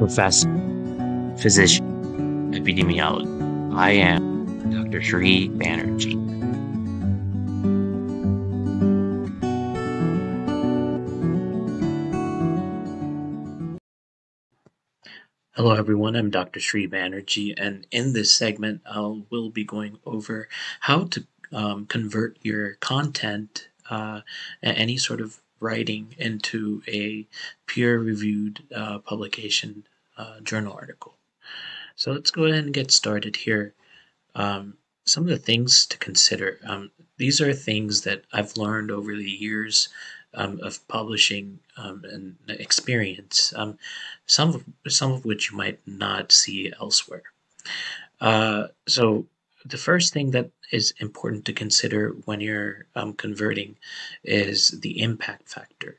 professor, physician, epidemiologist. I am Dr. Sri Banerjee. Hello, everyone. I'm Dr. Sri Banerjee, and in this segment, I will be going over how to um, convert your content, uh, any sort of writing, into a peer-reviewed uh, publication uh, journal article. So let's go ahead and get started here. Um, some of the things to consider. Um, these are things that I've learned over the years um, of publishing um, and experience. Um, some of, some of which you might not see elsewhere. Uh, so the first thing that is important to consider when you're um, converting is the impact factor.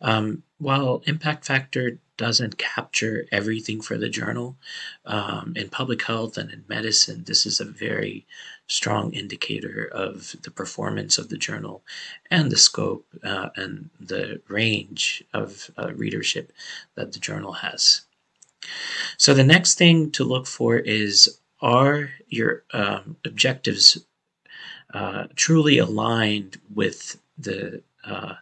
Um, while impact factor doesn't capture everything for the journal, um, in public health and in medicine, this is a very strong indicator of the performance of the journal and the scope uh, and the range of uh, readership that the journal has. So the next thing to look for is are your um, objectives uh, truly aligned with the uh,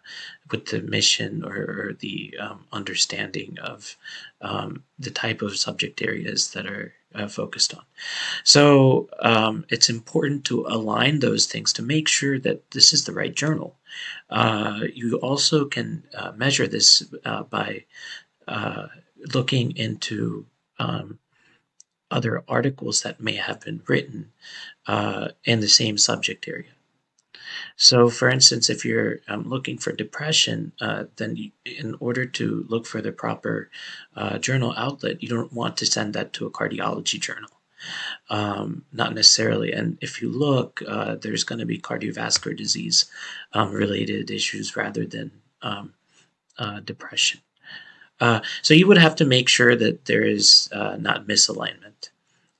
with the mission or, or the um, understanding of um, the type of subject areas that are uh, focused on. So um, it's important to align those things to make sure that this is the right journal. Uh, you also can uh, measure this uh, by uh, looking into um, other articles that may have been written in the same subject area. So, for instance, if you're um, looking for depression, uh, then in order to look for the proper uh, journal outlet, you don't want to send that to a cardiology journal. Um, not necessarily. And if you look, uh, there's going to be cardiovascular disease um, related issues rather than um, uh, depression. Uh, so you would have to make sure that there is uh, not misalignment.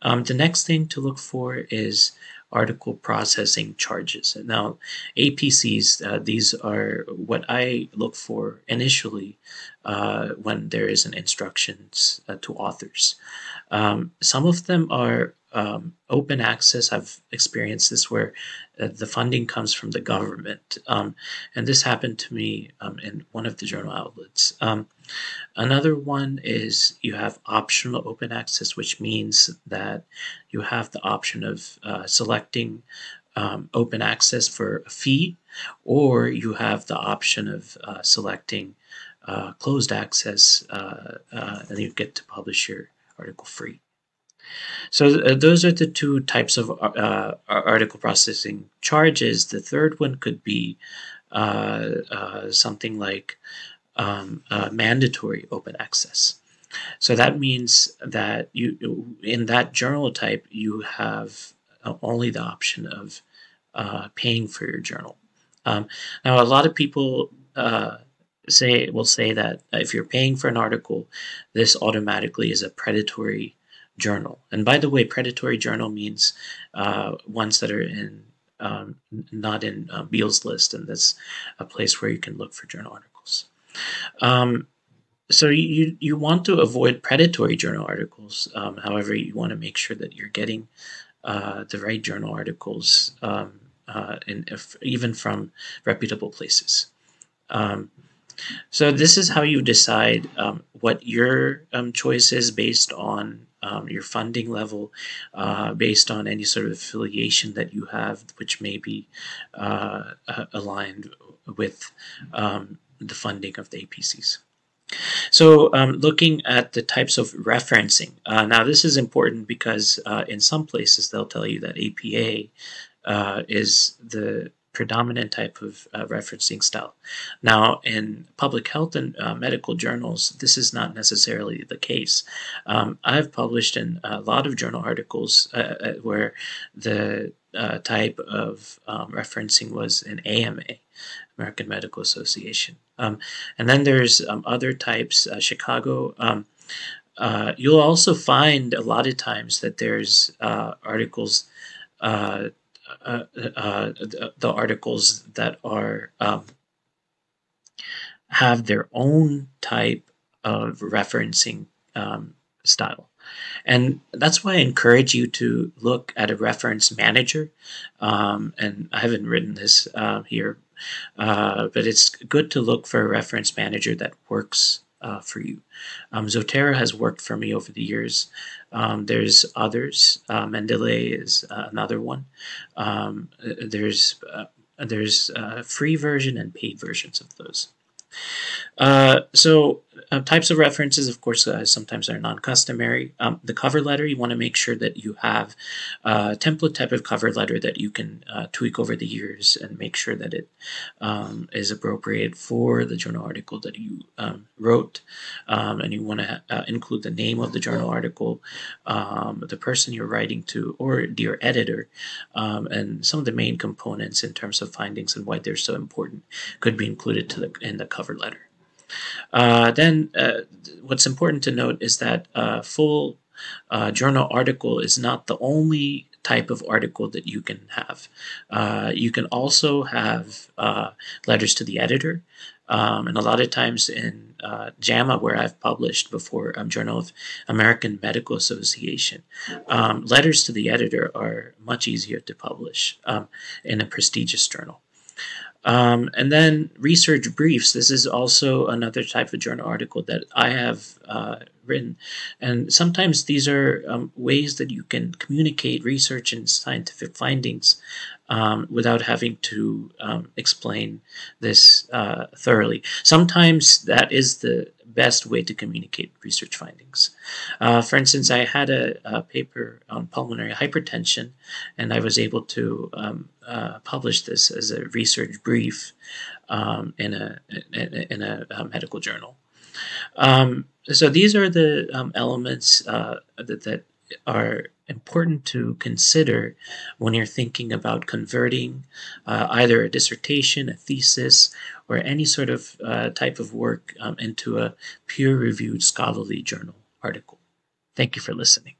Um, the next thing to look for is article processing charges. Now, APCs, uh, these are what I look for initially uh, when there is an instructions uh, to authors. Um, some of them are um, open access. I've experienced this where uh, the funding comes from the government. Um, and this happened to me um, in one of the journal outlets. Um, another one is you have optional open access, which means that you have the option of uh, selecting um, open access for a fee, or you have the option of uh, selecting uh, closed access uh, uh, and you get to publish your article free. So uh, those are the two types of uh, article processing charges. The third one could be uh, uh something like um, mandatory open access. So that means that you, in that journal type, you have uh, only the option of uh, paying for your journal. Um, now, a lot of people say will say that if you're paying for an article, this automatically is a predatory journal. And by the way, predatory journal means uh, ones that are in um, not in uh, Beall's list, and that's a place where you can look for journal articles. Um, so you you want to avoid predatory journal articles. Um, however, you want to make sure that you're getting uh, the right journal articles, um, uh, and if, even from reputable places. Um, so this is how you decide um, what your um, choice is based on um, your funding level, uh, based on any sort of affiliation that you have, which may be uh, aligned with um, the funding of the APCs. So, um, looking at the types of referencing. Uh, now, this is important because uh, in some places they'll tell you that APA uh, is the predominant type of uh, referencing style. Now, in public health and uh, medical journals, this is not necessarily the case. Um, I've published in a lot of journal articles uh, uh where the uh, type of um, referencing was an AMA, American Medical Association. Um, and then there's um, other types, uh, Chicago. Um, you'll also find a lot of times that there's articles uh, uh, the, articles that are um, have their own type of referencing um, style. And that's why I encourage you to look at a reference manager. Um, and I haven't written this uh, here, uh, but it's good to look for a reference manager that works uh, for you. Um, Zotero has worked for me over the years. Um, there's others. Uh, Mendeley is uh, another one. Um, there's uh, there's uh, free version and paid versions of those. Uh, so uh, types of references, of course, uh, sometimes are non-customary. Um, the cover letter, you want to make sure that you have a template type of cover letter that you can uh, tweak over the years and make sure that it um, is appropriate for the journal article that you um, wrote. Um, and you want to uh, include the name of the journal article, um, the person you're writing to, or your editor, um, and some of the main components in terms of findings and why they're so important could be included to the in the cover letter. Uh, then, uh, what's important to note is that a full uh, journal article is not the only type of article that you can have. Uh, you can also have uh, letters to the editor. Um, and a lot of times in uh, JAMA, where I've published before, um, Journal of American Medical Association, um, letters to the editor are much easier to publish um, in a prestigious journal. Um, and then research briefs. This is also another type of journal article that I have uh, written. And sometimes these are um, ways that you can communicate research and scientific findings um, without having to um, explain this uh, thoroughly. Sometimes that is the best way to communicate research findings. Uh, for instance, I had a, a, paper on pulmonary hypertension, and I was able to um, uh, publish this as a research brief um, in a in, a, a, medical journal. Um, so these are the um, elements uh, that, that are important to consider when you're thinking about converting uh, either a dissertation, a thesis, or any sort of uh, type of work um, into a peer reviewed scholarly journal article. Thank you for listening.